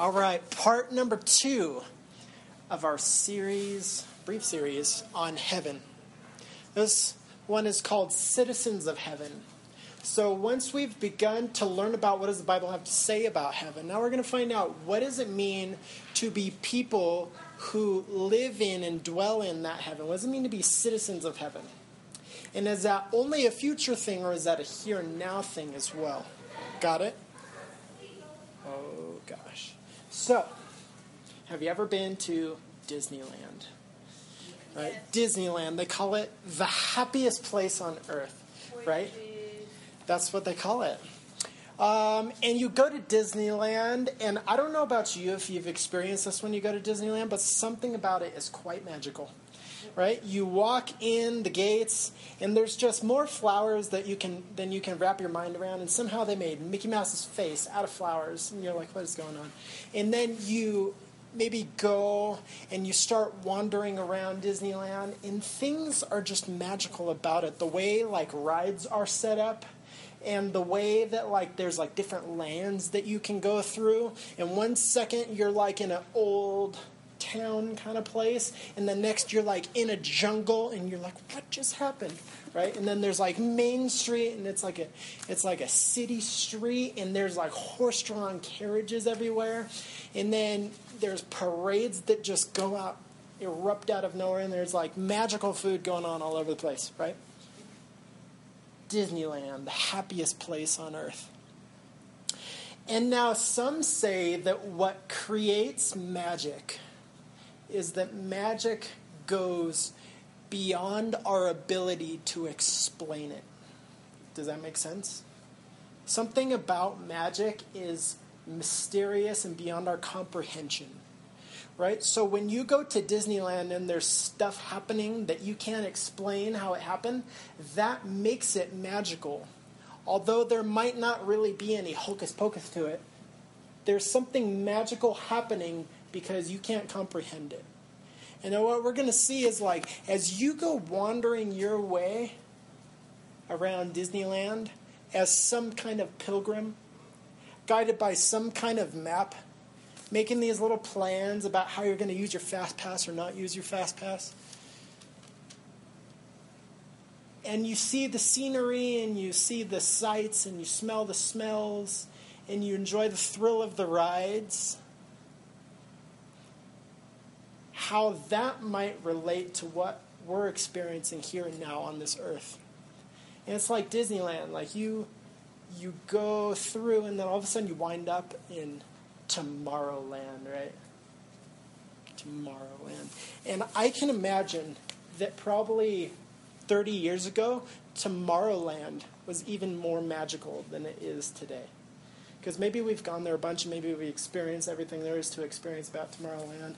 All right, part number two of our series, brief series on heaven. This one is called Citizens of Heaven. So once we've begun to learn about what does the Bible have to say about heaven, now we're going to find out what does it mean to be people who live in and dwell in that heaven. What does it mean to be citizens of heaven? And is that only a future thing or is that a here and now thing as well? Got it? Oh gosh. So, have you ever been to Disneyland? Right? Disneyland, they call it the happiest place on earth, right? That's what they call it. Um, and you go to Disneyland, and I don't know about you if you've experienced this when you go to Disneyland, but something about it is quite magical. Right? You walk in the gates, and there's just more flowers that you can than you can wrap your mind around. And somehow they made Mickey Mouse's face out of flowers, and you're like, "What is going on?" And then you maybe go and you start wandering around Disneyland, and things are just magical about it. The way like rides are set up and the way that like there's like different lands that you can go through and one second you're like in an old town kind of place and the next you're like in a jungle and you're like what just happened? Right? And then there's like main street and it's like a it's like a city street and there's like horse-drawn carriages everywhere. And then there's parades that just go out erupt out of nowhere and there's like magical food going on all over the place right? Disneyland, the happiest place on earth. And now some say that what creates magic is that magic goes beyond our ability to explain it. Does that make sense? Something about magic is mysterious and beyond our comprehension right? So when you go to Disneyland and there's stuff happening that you can't explain how it happened, that makes it magical. Although there might not really be any hocus pocus to it, there's something magical happening because you can't comprehend it. And what we're going to see is like, as you go wandering your way around Disneyland as some kind of pilgrim, guided by some kind of map, making these little plans about how you're going to use your fast pass or not use your fast pass. And you see the scenery and you see the sights and you smell the smells and you enjoy the thrill of the rides. How that might relate to what we're experiencing here and now on this earth. And it's like Disneyland, like you you go through and then all of a sudden you wind up in Tomorrowland, right? Tomorrowland. And I can imagine that probably 30 years ago, Tomorrowland was even more magical than it is today. Because maybe we've gone there a bunch and maybe we experienced everything there is to experience about Tomorrowland.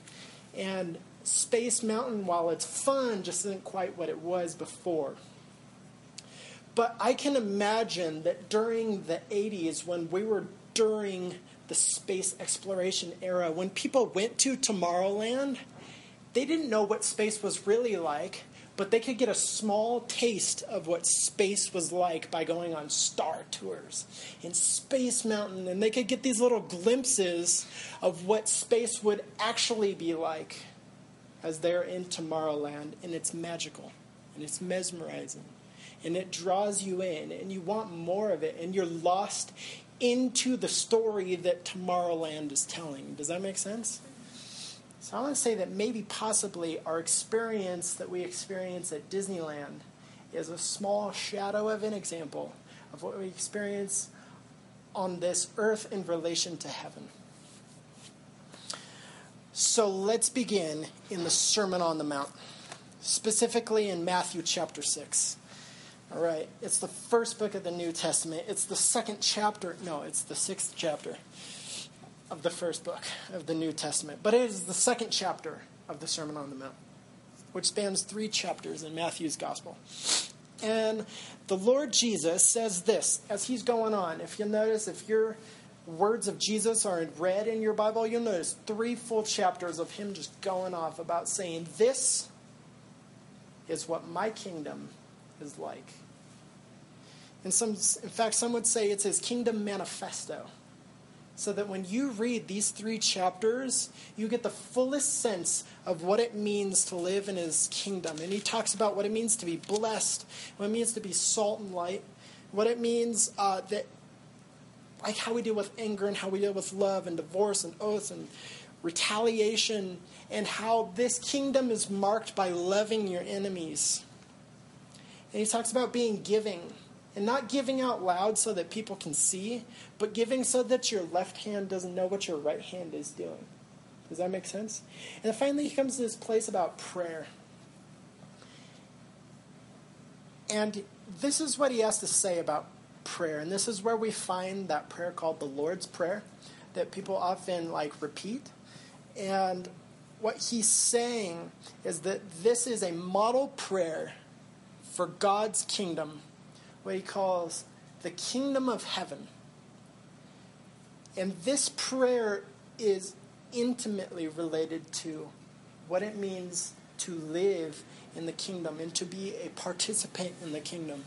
And Space Mountain, while it's fun, just isn't quite what it was before. But I can imagine that during the 80s, when we were during the space exploration era, when people went to Tomorrowland, they didn't know what space was really like, but they could get a small taste of what space was like by going on star tours in Space Mountain, and they could get these little glimpses of what space would actually be like as they're in Tomorrowland, and it's magical and it's mesmerizing and it draws you in and you want more of it and you're lost into the story that Tomorrowland is telling. Does that make sense? So I want to say that maybe possibly our experience that we experience at Disneyland is a small shadow of an example of what we experience on this earth in relation to heaven. So let's begin in the Sermon on the Mount, specifically in Matthew chapter 6. All right, it's the first book of the New Testament. It's the second chapter. No, it's the sixth chapter of the first book of the New Testament. But it is the second chapter of the Sermon on the Mount, which spans three chapters in Matthew's Gospel. And the Lord Jesus says this as he's going on. If you'll notice, if your words of Jesus are in red in your Bible, you'll notice three full chapters of him just going off about saying, This is what my kingdom is like. And some, in fact, some would say it's his kingdom manifesto. So that when you read these three chapters, you get the fullest sense of what it means to live in his kingdom. And he talks about what it means to be blessed, what it means to be salt and light, what it means uh, that, like how we deal with anger and how we deal with love and divorce and oaths and retaliation, and how this kingdom is marked by loving your enemies. And he talks about being giving and not giving out loud so that people can see, but giving so that your left hand doesn't know what your right hand is doing. Does that make sense? And then finally, he comes to this place about prayer. And this is what he has to say about prayer. And this is where we find that prayer called the Lord's Prayer that people often like repeat. And what he's saying is that this is a model prayer for God's kingdom what he calls the kingdom of heaven. And this prayer is intimately related to what it means to live in the kingdom and to be a participant in the kingdom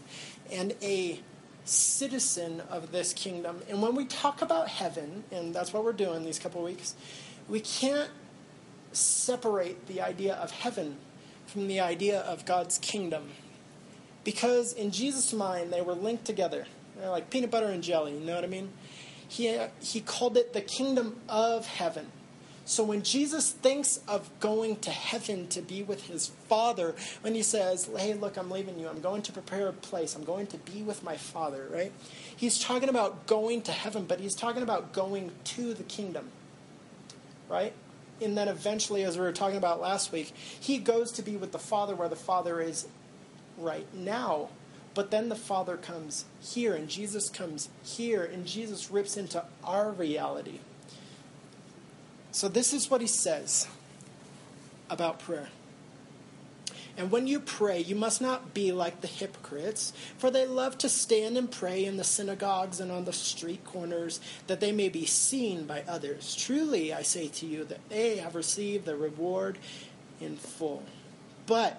and a citizen of this kingdom. And when we talk about heaven, and that's what we're doing these couple weeks, we can't separate the idea of heaven from the idea of God's kingdom because in Jesus' mind they were linked together. They're like peanut butter and jelly, you know what I mean? He, uh, he called it the kingdom of heaven. So when Jesus thinks of going to heaven to be with his Father, when he says, Hey, look, I'm leaving you, I'm going to prepare a place, I'm going to be with my Father, right? He's talking about going to heaven, but he's talking about going to the kingdom, right? And then eventually, as we were talking about last week, he goes to be with the Father where the Father is right now. But then the Father comes here, and Jesus comes here, and Jesus rips into our reality. So, this is what he says about prayer. And when you pray, you must not be like the hypocrites, for they love to stand and pray in the synagogues and on the street corners, that they may be seen by others. Truly, I say to you that they have received the reward in full. But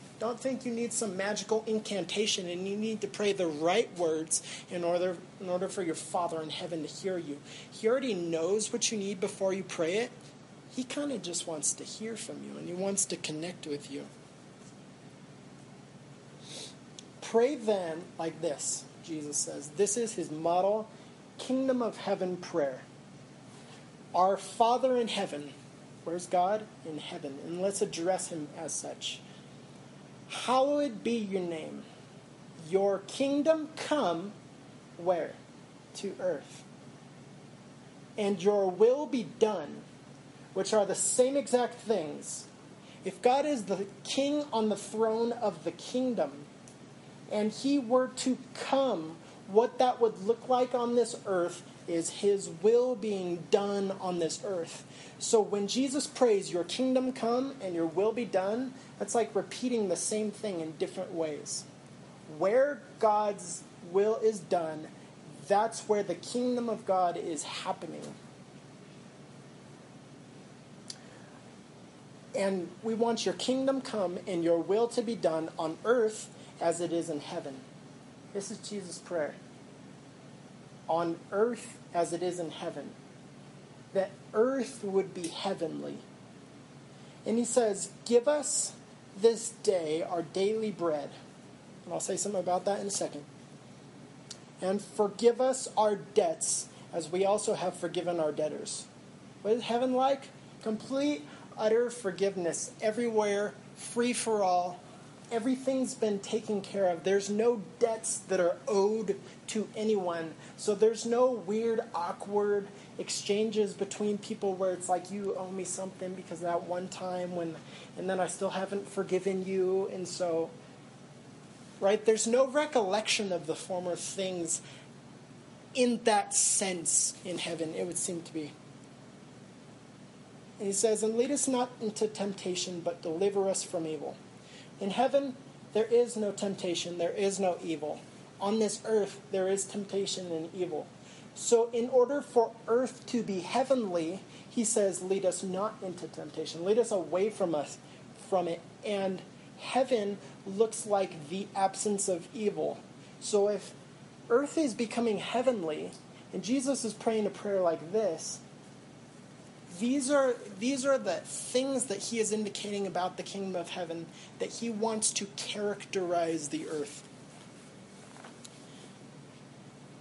don't think you need some magical incantation and you need to pray the right words in order, in order for your Father in heaven to hear you. He already knows what you need before you pray it. He kind of just wants to hear from you and he wants to connect with you. Pray then like this, Jesus says. This is his model kingdom of heaven prayer. Our Father in heaven. Where's God? In heaven. And let's address him as such. Hallowed be your name. Your kingdom come where? To earth. And your will be done, which are the same exact things. If God is the king on the throne of the kingdom, and he were to come, what that would look like on this earth is his will being done on this earth. So when Jesus prays, Your kingdom come and your will be done, that's like repeating the same thing in different ways. Where God's will is done, that's where the kingdom of God is happening. And we want your kingdom come and your will to be done on earth as it is in heaven. This is Jesus' prayer. On earth as it is in heaven. That earth would be heavenly. And he says, Give us this day our daily bread. And I'll say something about that in a second. And forgive us our debts as we also have forgiven our debtors. What is heaven like? Complete, utter forgiveness everywhere, free for all. Everything's been taken care of. There's no debts that are owed to anyone. So there's no weird, awkward exchanges between people where it's like you owe me something because that one time when and then I still haven't forgiven you and so right there's no recollection of the former things in that sense in heaven it would seem to be And he says, And lead us not into temptation, but deliver us from evil. In heaven, there is no temptation, there is no evil. On this earth, there is temptation and evil. So, in order for earth to be heavenly, he says, Lead us not into temptation, lead us away from us from it. And heaven looks like the absence of evil. So, if earth is becoming heavenly, and Jesus is praying a prayer like this, these are, these are the things that he is indicating about the kingdom of heaven that he wants to characterize the earth.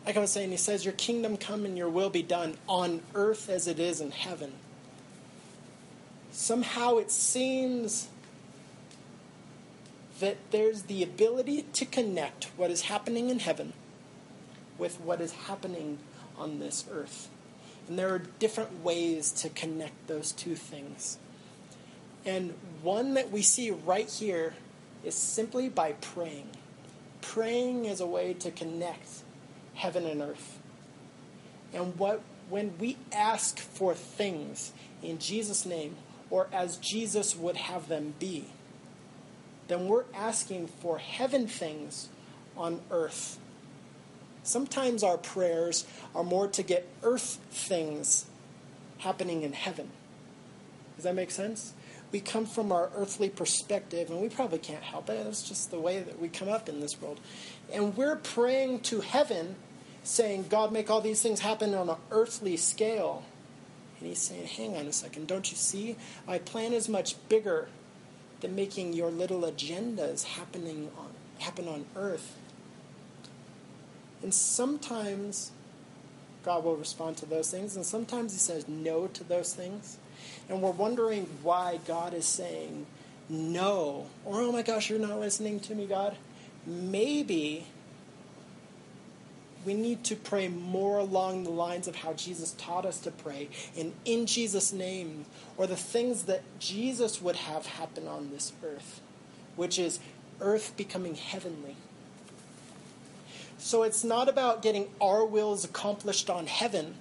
Like I was saying, he says, Your kingdom come and your will be done on earth as it is in heaven. Somehow it seems that there's the ability to connect what is happening in heaven with what is happening on this earth. And there are different ways to connect those two things. And one that we see right here is simply by praying. Praying is a way to connect heaven and earth. And what when we ask for things in Jesus' name or as Jesus would have them be, then we're asking for heaven things on earth. Sometimes our prayers are more to get earth things happening in heaven. Does that make sense? We come from our earthly perspective, and we probably can't help it. It's just the way that we come up in this world. And we're praying to heaven, saying, God, make all these things happen on an earthly scale. And he's saying, hang on a second, don't you see? My plan is much bigger than making your little agendas happening on, happen on earth. And sometimes God will respond to those things, and sometimes He says no to those things. And we're wondering why God is saying no, or oh my gosh, you're not listening to me, God. Maybe we need to pray more along the lines of how Jesus taught us to pray, and in Jesus' name, or the things that Jesus would have happen on this earth, which is earth becoming heavenly. So it's not about getting our wills accomplished on heaven,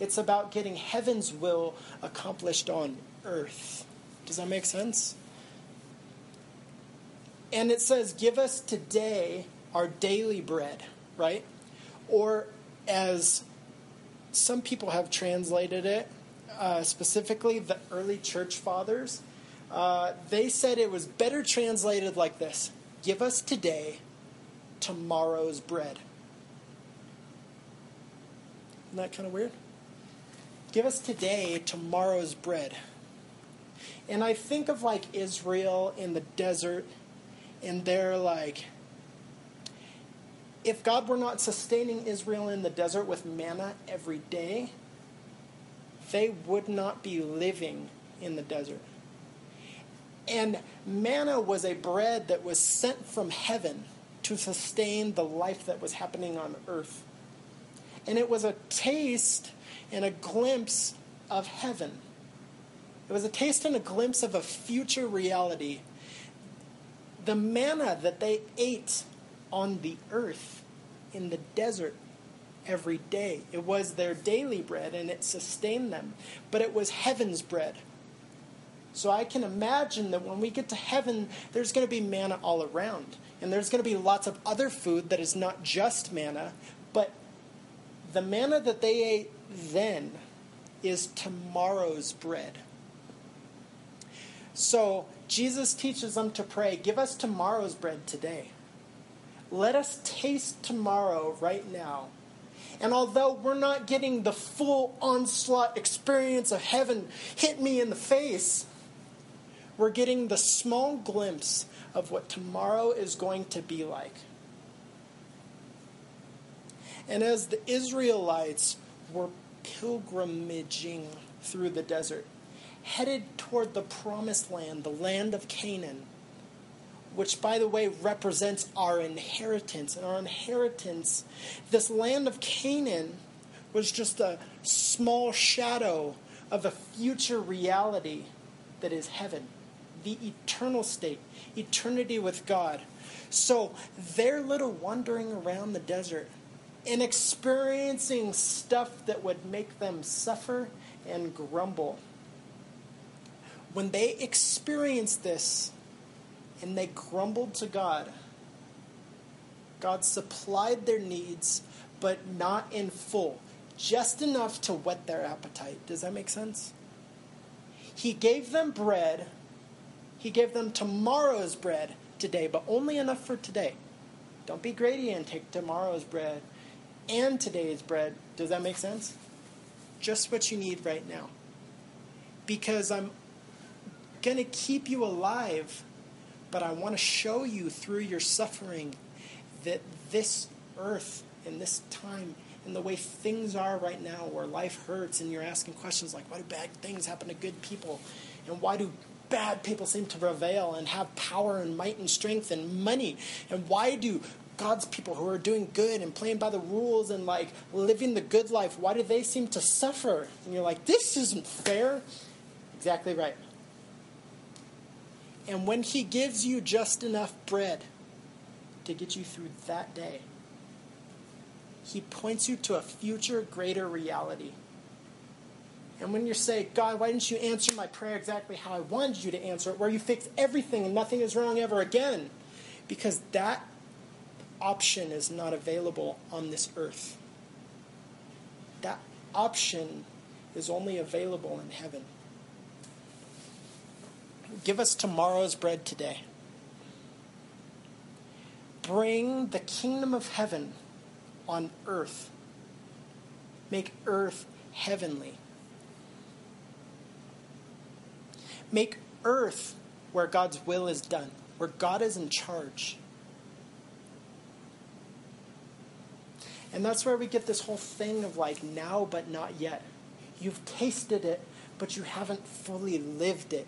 it's about getting heaven's will accomplished on earth. Does that make sense? And it says, Give us today our daily bread, right? Or as some people have translated it, uh, specifically the early church fathers, uh, they said it was better translated like this Give us today tomorrow's bread. Isn't that kind of weird? Give us today tomorrow's bread. And I think of like Israel in the desert, and they're like, if God were not sustaining Israel in the desert with manna every day, they would not be living in the desert. And manna was a bread that was sent from heaven to sustain the life that was happening on earth. And it was a taste and a glimpse of heaven. It was a taste and a glimpse of a future reality. The manna that they ate on the earth in the desert every day. It was their daily bread and it sustained them, but it was heaven's bread. So I can imagine that when we get to heaven, there's going to be manna all around. And there's going to be lots of other food that is not just manna, but the manna that they ate then is tomorrow's bread. So Jesus teaches them to pray, Give us tomorrow's bread today. Let us taste tomorrow right now. And although we're not getting the full onslaught experience of heaven hit me in the face, we're getting the small glimpse of what tomorrow is going to be like. And as the Israelites were pilgrimaging through the desert, headed toward the promised land, the land of Canaan, which, by the way, represents our inheritance. And our inheritance, this land of Canaan, was just a small shadow of a future reality that is heaven, the eternal state, eternity with God. So they're little wandering around the desert and experiencing stuff that would make them suffer and grumble. when they experienced this and they grumbled to God, God supplied their needs, but not in full, just enough to whet their appetite. Does that make sense? He gave them bread. He gave them tomorrow's bread today, but only enough for today. Don't be greedy and take tomorrow's bread and today's bread. Does that make sense? Just what you need right now. Because I'm going to keep you alive, but I want to show you through your suffering that this earth and this time and the way things are right now, where life hurts, and you're asking questions like, why do bad things happen to good people? And why do bad people seem to prevail and have power and might and strength and money? And why do God's people who are doing good and playing by the rules and like living the good life, why do they seem to suffer? And you're like, this isn't fair. Exactly right. And when He gives you just enough bread to get you through that day, He points you to a future greater reality. And when you say, God, why didn't you answer my prayer exactly how I wanted you to answer it, where you fix everything and nothing is wrong ever again? Because that option is not available on this earth. That option is only available in heaven. Give us tomorrow's bread today. Bring the kingdom of heaven on earth. Make earth heavenly. Make earth where God's will is done, where God is in charge. And that's where we get this whole thing of like now but not yet. You've tasted it, but you haven't fully lived it.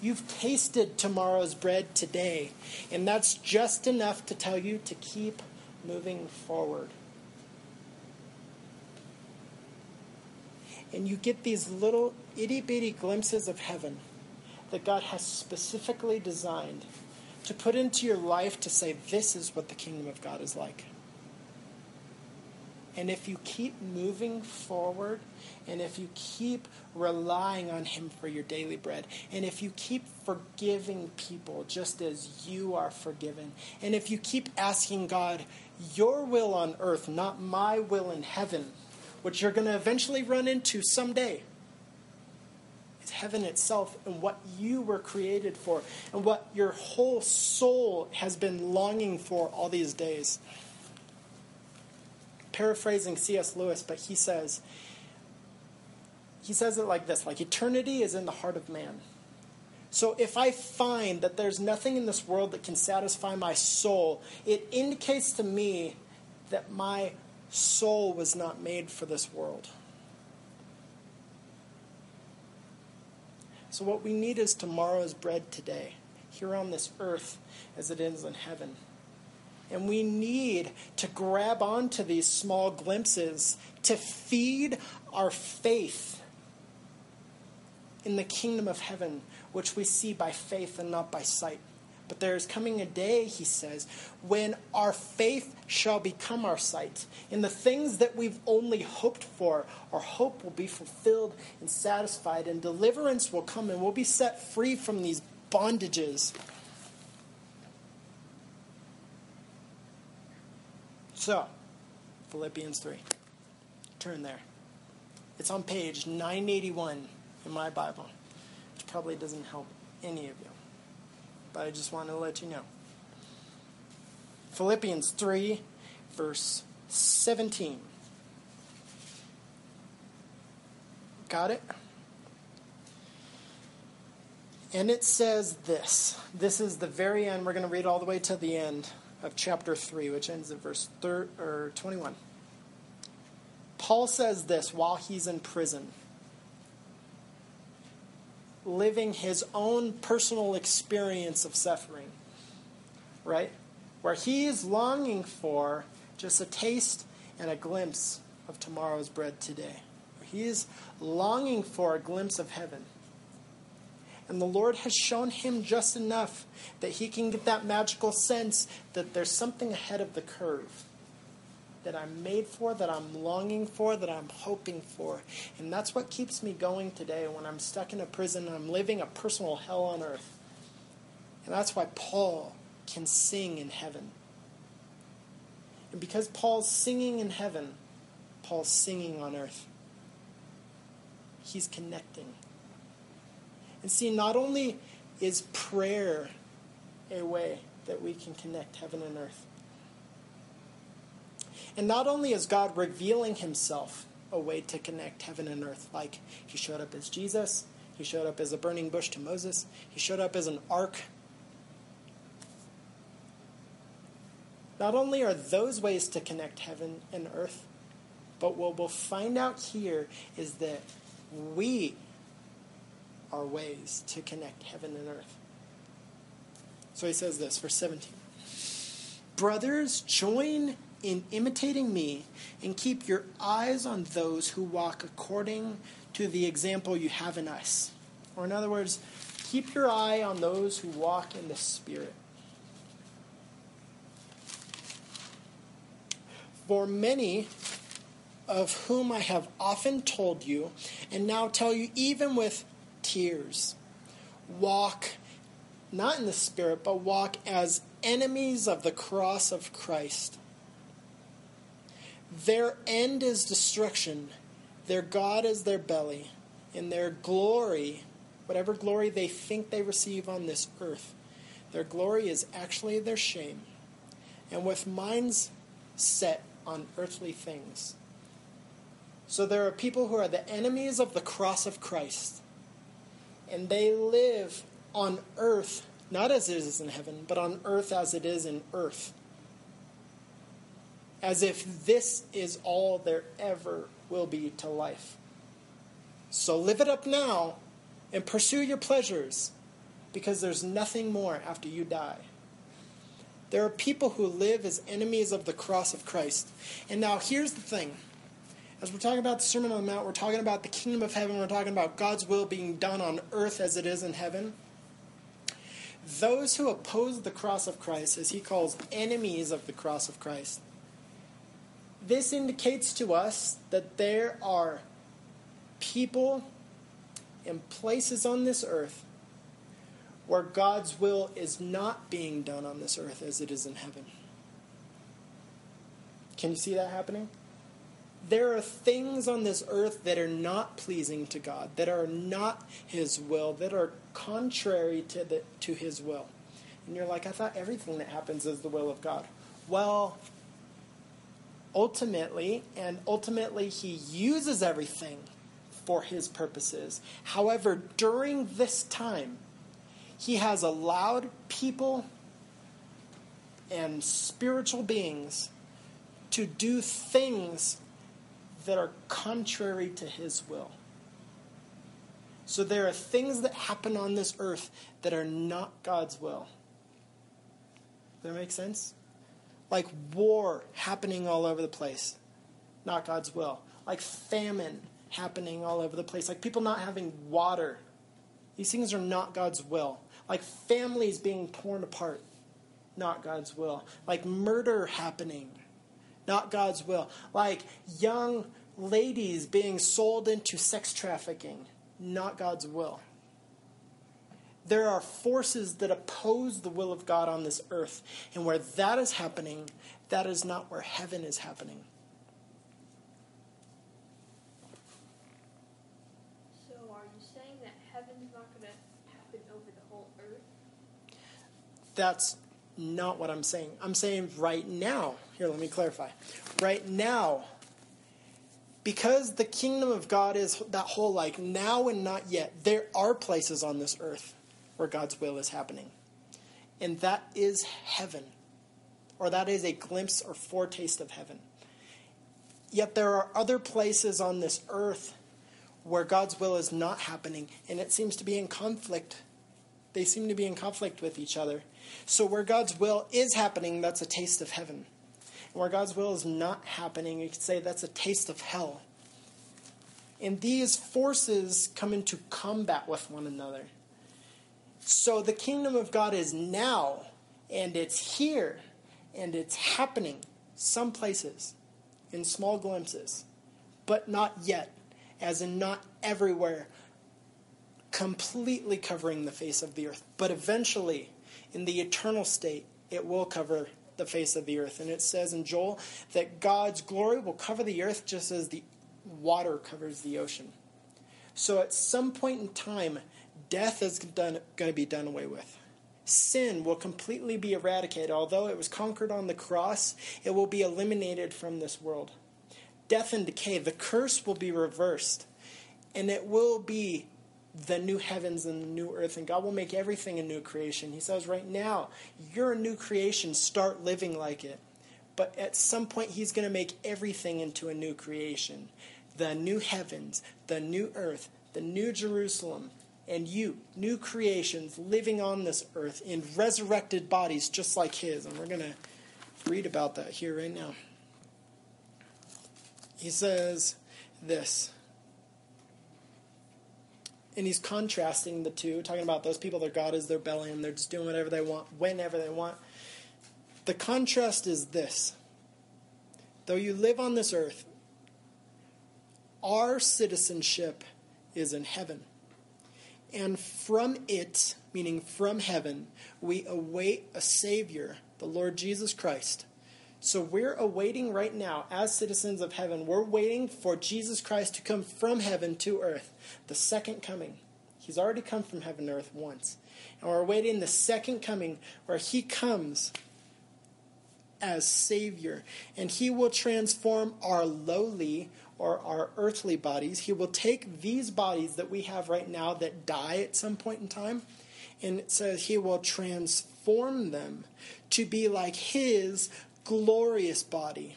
You've tasted tomorrow's bread today, and that's just enough to tell you to keep moving forward. And you get these little itty bitty glimpses of heaven that God has specifically designed to put into your life to say, This is what the kingdom of God is like. And if you keep moving forward, and if you keep relying on Him for your daily bread, and if you keep forgiving people just as you are forgiven, and if you keep asking God, Your will on earth, not my will in heaven, which you're going to eventually run into someday. Heaven itself and what you were created for, and what your whole soul has been longing for all these days paraphrasing C.S. Lewis, but he says, he says it like this like eternity is in the heart of man. So if I find that there's nothing in this world that can satisfy my soul, it indicates to me that my soul was not made for this world. So what we need is tomorrow's bread today, here on this earth as it is in heaven. And we need to grab onto these small glimpses to feed our faith in the kingdom of heaven, which we see by faith and not by sight. But there is coming a day, he says, when our faith shall become our sight. In the things that we've only hoped for, our hope will be fulfilled and satisfied, and deliverance will come, and we'll be set free from these bondages. So, Philippians 3. Turn there. It's on page 981 in my Bible, which probably doesn't help any of you. But I just want to let you know. Philippians 3, verse 17. Got it? And it says this. This is the very end. We're going to read all the way to the end of chapter 3, which ends at verse thir- or 21. Paul says this while he's in prison, living his own personal experience of suffering, right? Where he is longing for just a taste and a glimpse of tomorrow's bread today. He is longing for a glimpse of heaven. And the Lord has shown him just enough that he can get that magical sense that there's something ahead of the curve. That I'm made for, that I'm longing for, that I'm hoping for. And that's what keeps me going today when I'm stuck in a prison and I'm living a personal hell on earth. And that's why Paul can sing in heaven. And because Paul's singing in heaven, Paul's singing on earth. He's connecting. And see, not only is prayer a way that we can connect heaven and earth, and not only is God revealing himself a way to connect heaven and earth, like he showed up as Jesus, he showed up as a burning bush to Moses, he showed up as an ark Not only are those ways to connect heaven and earth, but what we'll find out here is that we are ways to connect heaven and earth. So he says this, verse 17 Brothers, join in imitating me and keep your eyes on those who walk according to the example you have in us. Or, in other words, keep your eye on those who walk in the Spirit. For many of whom I have often told you, and now tell you even with tears, walk not in the Spirit, but walk as enemies of the cross of Christ. Their end is destruction, their God is their belly, and their glory, whatever glory they think they receive on this earth, their glory is actually their shame. And with minds set on earthly things. So there are people who are the enemies of the cross of Christ, and they live on earth, not as it is in heaven, but on earth as it is in earth. As if this is all there ever will be to life. So live it up now and pursue your pleasures because there's nothing more after you die. There are people who live as enemies of the cross of Christ. And now here's the thing. As we're talking about the Sermon on the Mount, we're talking about the kingdom of heaven, we're talking about God's will being done on earth as it is in heaven. Those who oppose the cross of Christ, as he calls enemies of the cross of Christ, this indicates to us that there are people and places on this earth where God's will is not being done on this earth as it is in heaven. Can you see that happening? There are things on this earth that are not pleasing to God, that are not His will, that are contrary to, the, to His will. And you're like, I thought everything that happens is the will of God. Well, ultimately, and ultimately, He uses everything for His purposes. However, during this time, he has allowed people and spiritual beings to do things that are contrary to His will. So there are things that happen on this earth that are not God's will. Does that make sense? Like war happening all over the place, not God's will. Like famine happening all over the place. Like people not having water. These things are not God's will like families being torn apart, not God's will, like murder happening, not God's will, like young ladies being sold into sex trafficking, not God's will. There are forces that oppose the will of God on this earth, and where that is happening, that is not where heaven is happening. So, are you saying that heaven's not going to happen over the whole earth? That's not what I'm saying. I'm saying right now. Here, let me clarify. Right now, because the kingdom of God is that whole like now and not yet, there are places on this earth where God's will is happening. And that is heaven, or that is a glimpse or foretaste of heaven. Yet there are other places on this earth where God's will is not happening, and it seems to be in conflict. They seem to be in conflict with each other. So, where God's will is happening, that's a taste of heaven. And where God's will is not happening, you could say that's a taste of hell. And these forces come into combat with one another. So, the kingdom of God is now, and it's here, and it's happening some places. in small glimpses, but not yet, as in not everywhere, completely covering the face of the earth. But eventually, in the eternal state, it will cover the face of the earth. And it says in Joel that God's glory will cover the earth just as the water covers the ocean. So at some point in time, death is done, going to be done away with. Sin will completely be eradicated. Although it was conquered on the cross, it will be eliminated from this world. Death and decay, the curse will be reversed. And it will be the new heavens and the new earth, and God will make everything a new creation. He says, right now, you're a new creation, start living like it. But at some point, He's going to make everything into a new creation the new heavens, the new earth, the new Jerusalem, and you, new creations living on this earth in resurrected bodies just like His. And we're going to read about that here right now. He says this and he's contrasting the two, talking about those people, their God is their belly, and they're just doing whatever they want, whenever they want. The contrast is this though you live on this earth, our citizenship is in heaven. And from it, meaning from heaven, we await a Savior, the Lord Jesus Christ so we're awaiting right now, as citizens of heaven, we're waiting for Jesus Christ to come from heaven to earth, the second coming. He's already come from heaven to earth once. And we're awaiting the second coming where he comes as Savior. And he will transform our lowly or our earthly bodies. He will take these bodies that we have right now that die at some point in time. And it says he will transform them to be like his glorious body.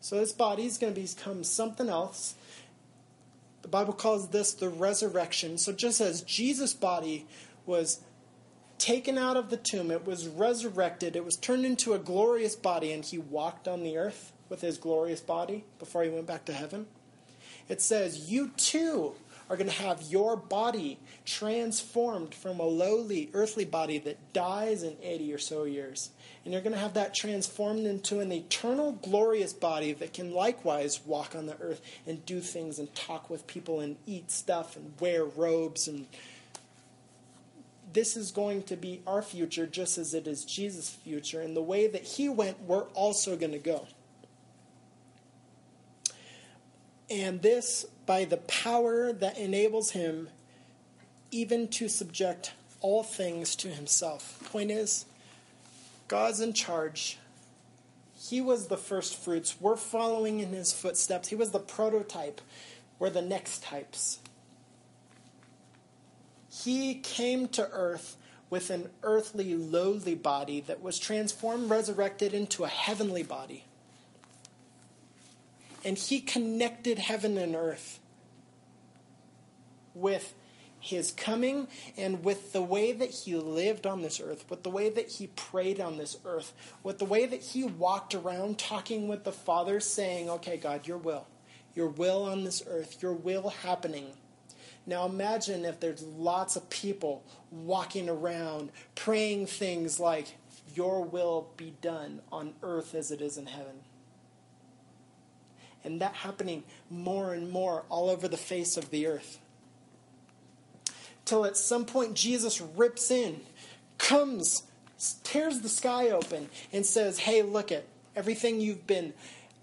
So this body is going to become something else. The Bible calls this the resurrection. So just as Jesus' body was taken out of the tomb, it was resurrected, it was turned into a glorious body, and he walked on the earth with his glorious body before he went back to heaven. It says, You too are going to have your body transformed from a lowly earthly body that dies in 80 or so years. And you're going to have that transformed into an eternal, glorious body that can likewise walk on the earth and do things and talk with people and eat stuff and wear robes. And this is going to be our future just as it is Jesus' future. And the way that he went, we're also going to go. And this by the power that enables him even to subject all things to himself. Point is, God's in charge. He was the first fruits. We're following in his footsteps. He was the prototype. We're the next types. He came to earth with an earthly, lowly body that was transformed, resurrected into a heavenly body and he connected heaven and earth with his coming and with the way that he lived on this earth, with the way that he prayed on this earth, with the way that he walked around talking with the Father, saying, Okay, God, your will, your will on this earth, your will happening. Now imagine if there's lots of people walking around praying things like, Your will be done on earth as it is in heaven and that happening more and more all over the face of the earth. Till at some point Jesus rips in, comes, tears the sky open, and says, Hey, look at everything you've been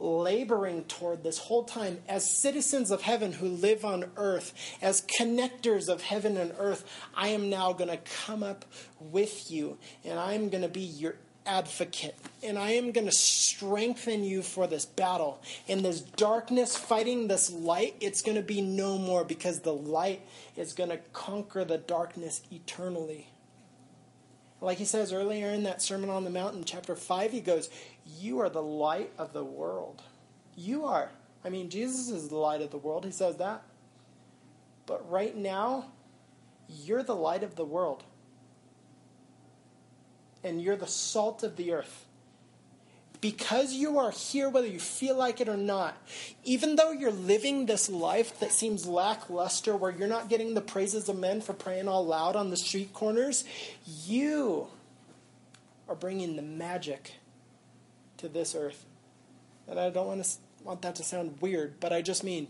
laboring toward this whole time as citizens of heaven who live on earth, as connectors of heaven and earth, I am now going to come up with you and I am going to be your advocate, and I am going to strengthen you for this battle. In this darkness fighting this light, it's going to be no more because the light is going to conquer the darkness eternally. Like he says earlier in that Sermon on the Mount in chapter 5, he goes, You are the light of the world. You are. I mean, Jesus is the light of the world. He says that. But right now, you're the light of the world and you're the salt of the earth. Because you are here, whether you feel like it or not, even though you're living this life that seems lackluster, where you're not getting the praises of men for praying all loud on the street corners, you are bringing the magic to this earth. And I don't want to want that to sound weird, but I just mean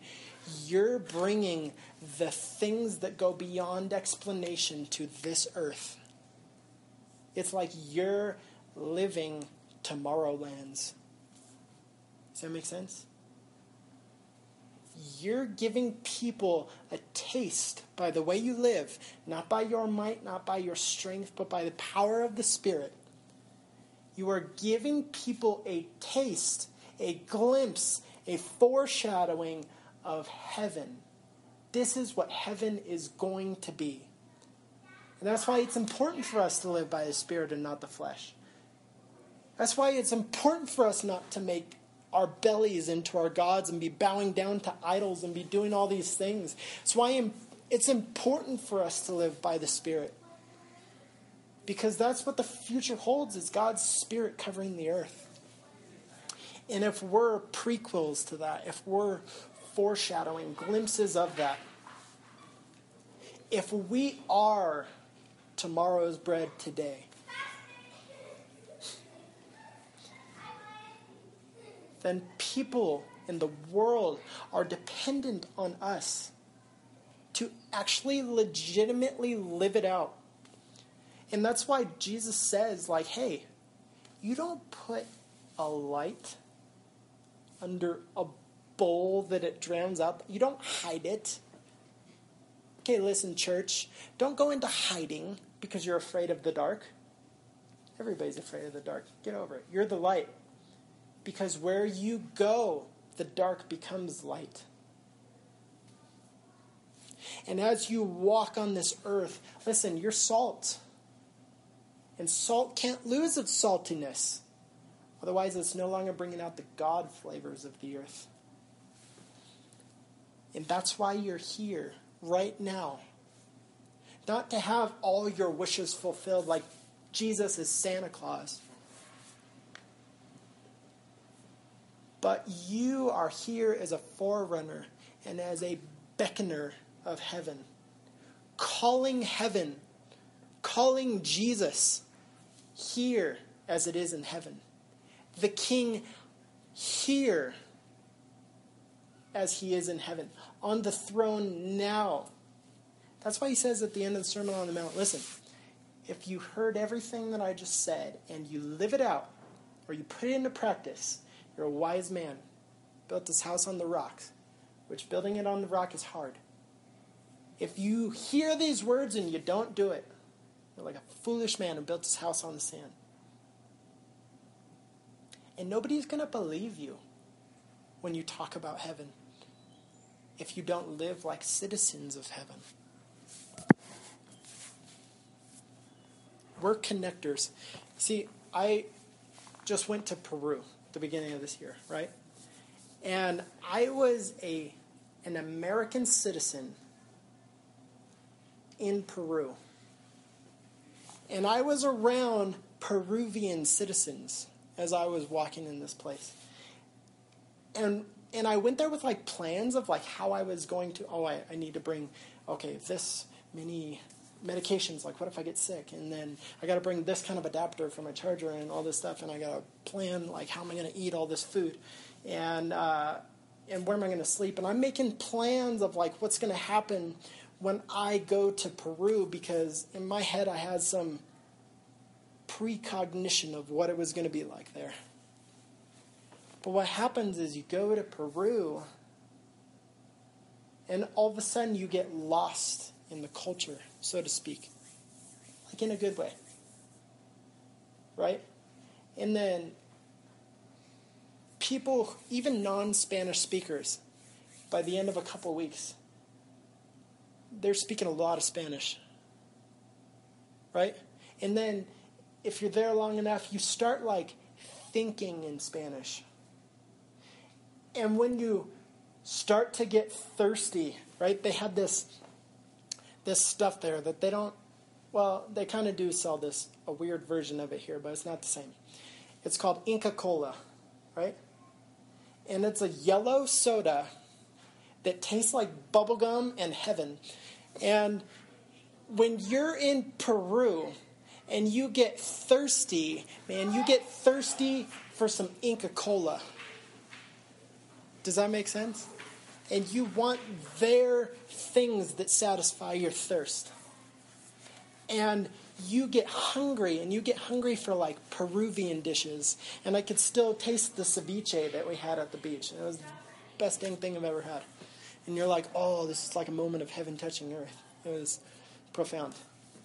you're bringing the things that go beyond explanation to this earth. It's like you're living Tomorrowlands. Does that make sense? You're giving people a taste by the way you live, not by your might, not by your strength, but by the power of the Spirit. You are giving people a taste, a glimpse, a foreshadowing of heaven. This is what heaven is going to be. And that's why it's important for us to live by the Spirit and not the flesh. That's why it's important for us not to make our bellies into our gods and be bowing down to idols and be doing all these things. That's why it's important for us to live by the Spirit. Because that's what the future holds is God's Spirit covering the earth. And if we're prequels to that, if we're foreshadowing glimpses of that, if we are tomorrow's bread today, then people in the world are dependent on us to actually legitimately live it out. And that's why Jesus says, like, hey, you don't put a light under a bowl that it drowns out. You don't hide it. Okay, listen, church. Don't go into hiding because you're afraid of the dark. Everybody's afraid of the dark. Get over it. You're the light. Because where you go, the dark becomes light. And as you walk on this earth, listen, you're salt. And salt can't lose its saltiness. Otherwise, it's no longer bringing out the God flavors of the earth. And that's why you're here right now. Not to have all your wishes fulfilled like Jesus is Santa Claus. But you are here as a forerunner and as a beckoner of heaven, calling heaven, calling Jesus here as it is in heaven. The King here as he is in heaven, on the throne now. That's why he says at the end of the Sermon on the Mount listen, if you heard everything that I just said and you live it out, or you put it into practice, you're a wise man. Built this house on the rocks, which building it on the rock is hard. If you hear these words and you don't do it, you're like a foolish man who built his house on the sand. And nobody's going to believe you when you talk about heaven if you don't live like citizens of heaven. We're connectors. See, I just went to Peru the beginning of this year, right? And I was a an American citizen in Peru. And I was around Peruvian citizens as I was walking in this place. And and I went there with like plans of like how I was going to oh I, I need to bring okay this many medications like what if i get sick? And then i got to bring this kind of adapter for my charger and all this stuff and i got to plan like how am i going to eat all this food? And uh, and where am i going to sleep? And i'm making plans of like what's going to happen when i go to peru because in my head i had some precognition of what it was going to be like there. But what happens is you go to peru and all of a sudden you get lost in the culture so to speak, like in a good way. Right? And then people, even non Spanish speakers, by the end of a couple of weeks, they're speaking a lot of Spanish. Right? And then if you're there long enough, you start like thinking in Spanish. And when you start to get thirsty, right? They had this this stuff there that they don't. Well, they kind of do sell this a weird version of it here, but it's not the same. It's called Inca Kola, right? And it's a yellow soda that tastes like bubblegum and heaven. And when you're in Peru and you get thirsty, man, you get thirsty for some Inca Kola. Does that make sense? And you want their things that satisfy your thirst. And you get hungry, and you get hungry for like Peruvian dishes. And I could still taste the ceviche that we had at the beach. It was the best dang thing I've ever had. And you're like, oh, this is like a moment of heaven touching earth. It was profound.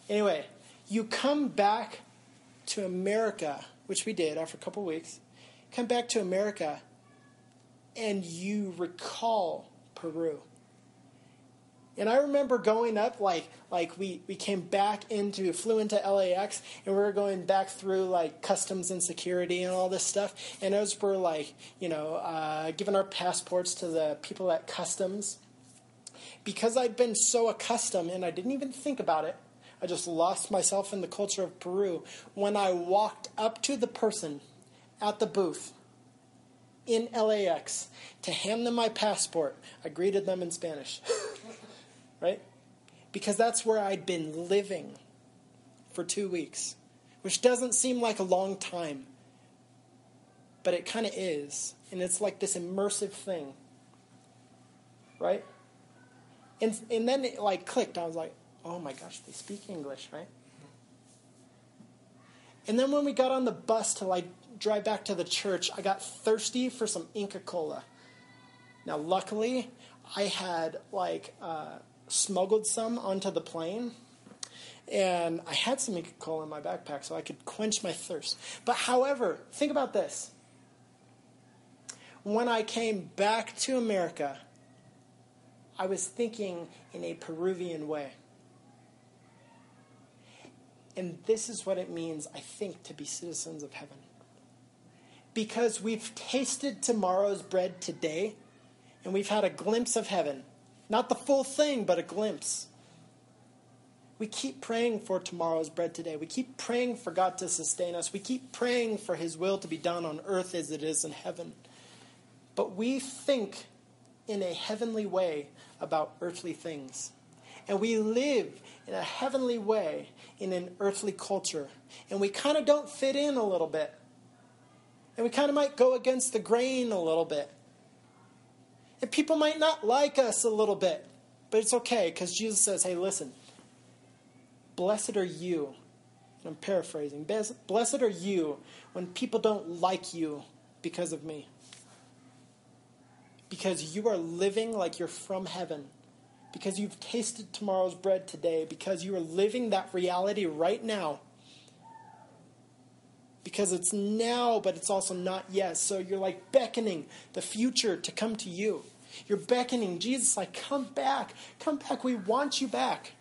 Anyway, you come back to America, which we did after a couple weeks. Come back to America, and you recall Peru. And I remember going up like like we, we came back into flew into LAX and we were going back through like customs and security and all this stuff. And as we're like you know uh, giving our passports to the people at customs, because I'd been so accustomed and I didn't even think about it. I just lost myself in the culture of Peru. When I walked up to the person at the booth in LAX to hand them my passport, I greeted them in Spanish. right? Because that's where I'd been living for two weeks, which doesn't seem like a long time, but it kind of is. And it's like this immersive thing, right? And, and then it like clicked. I was like, oh my gosh, they speak English, right? And then when we got on the bus to like drive back to the church, I got thirsty for some Inca Kola. Now, luckily, I had like uh, smuggled some onto the plane. And I had some Inca Kola in my backpack so I could quench my thirst. But however, think about this. When I came back to America, I was thinking in a Peruvian way. And this is what it means, I think, to be citizens of heaven. Because we've tasted tomorrow's bread today, and we've had a glimpse of heaven. Not the full thing, but a glimpse. We keep praying for tomorrow's bread today. We keep praying for God to sustain us. We keep praying for His will to be done on earth as it is in heaven. But we think in a heavenly way about earthly things. And we live in a heavenly way in an earthly culture. And we kind of don't fit in a little bit. And we kind of might go against the grain a little bit. And people might not like us a little bit, but it's okay because Jesus says, hey, listen, blessed are you. And I'm paraphrasing. Blessed are you when people don't like you because of me. Because you are living like you're from heaven. Because you've tasted tomorrow's bread today. Because you are living that reality right now because it's now, but it's also not yet. So you're like beckoning the future to come to you. You're beckoning Jesus, like, come back, come back. We want you back.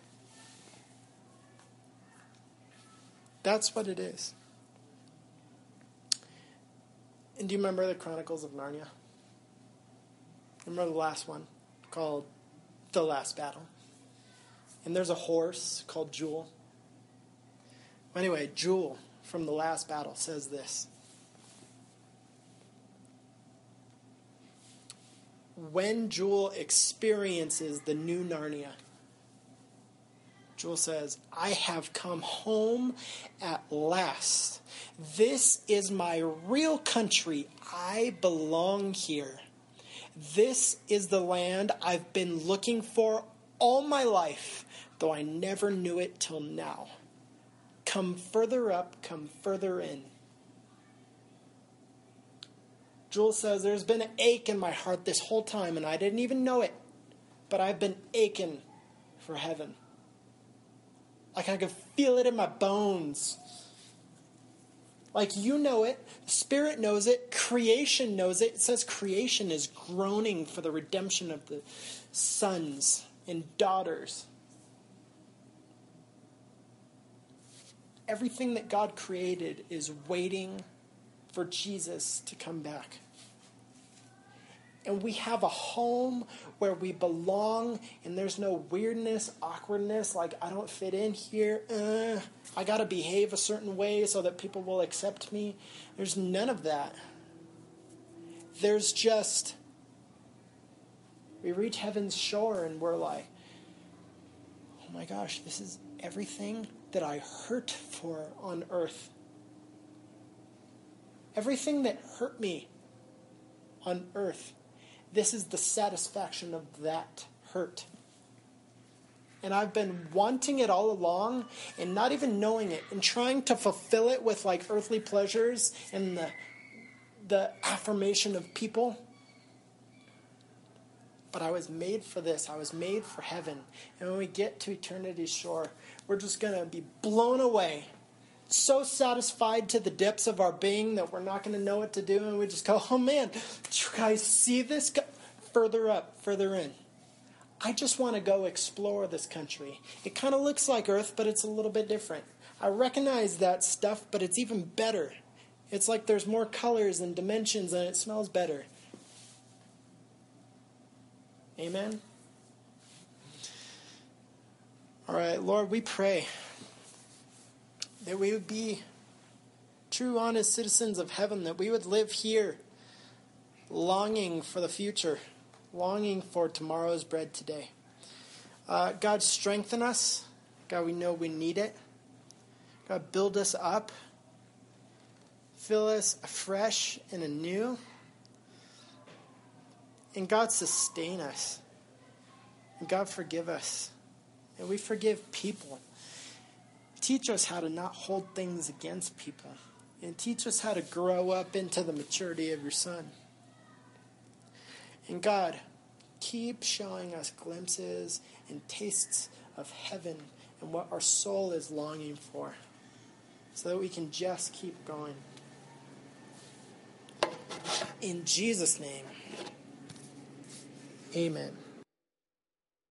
That's what it is. And do you remember the Chronicles of Narnia? Remember the last one called The Last Battle? And there's a horse called Jewel. Anyway, Jewel from the last battle says this When Jewel experiences the new Narnia, Jewel says, I have come home at last. This is my real country. I belong here. This is the land I've been looking for all my life, though I never knew it till now. Come further up, come further in. Jewel says, There's been an ache in my heart this whole time, and I didn't even know it, but I've been aching for heaven. Like I could feel it in my bones. Like you know it, Spirit knows it, creation knows it. It says creation is groaning for the redemption of the sons and daughters everything that God created is waiting for Jesus to come back. And we have a home where we belong, and there's no weirdness, awkwardness, like I don't fit in here. Uh, I got to behave a certain way so that people will accept me. There's none of that. There's just, we reach heaven's shore and we're like, oh my gosh, this is everything that I hurt for on earth. Everything that hurt me on earth this is the satisfaction of that hurt. And I've been wanting it all along and not even knowing it and trying to fulfill it with like earthly pleasures and the, the affirmation of people. But I was made for this. I was made for heaven. And when we get to eternity's shore, we're just going to be blown away so satisfied to the depths of our being that we're not going to know what to do, and we just go, oh man, do you guys see this? Go- Further up, further in. I just want to go explore this country. It kind of looks like Earth, but it's a little bit different. I recognize that stuff, but it's even better. It's like there's more colors and dimensions, and it smells better. Amen? All right, Lord, we pray that we would be true, honest citizens of heaven, that we would live here longing for the future, longing for tomorrow's bread today. Uh, God, strengthen us. God, we know we need it. God, build us up. Fill us afresh and anew. And God, sustain us. And God, forgive us. And we forgive people. Teach us how to not hold things against people. And teach us how to grow up into the maturity of your Son. And God, keep showing us glimpses and tastes of heaven and what our soul is longing for so that we can just keep going. In Jesus' name, amen.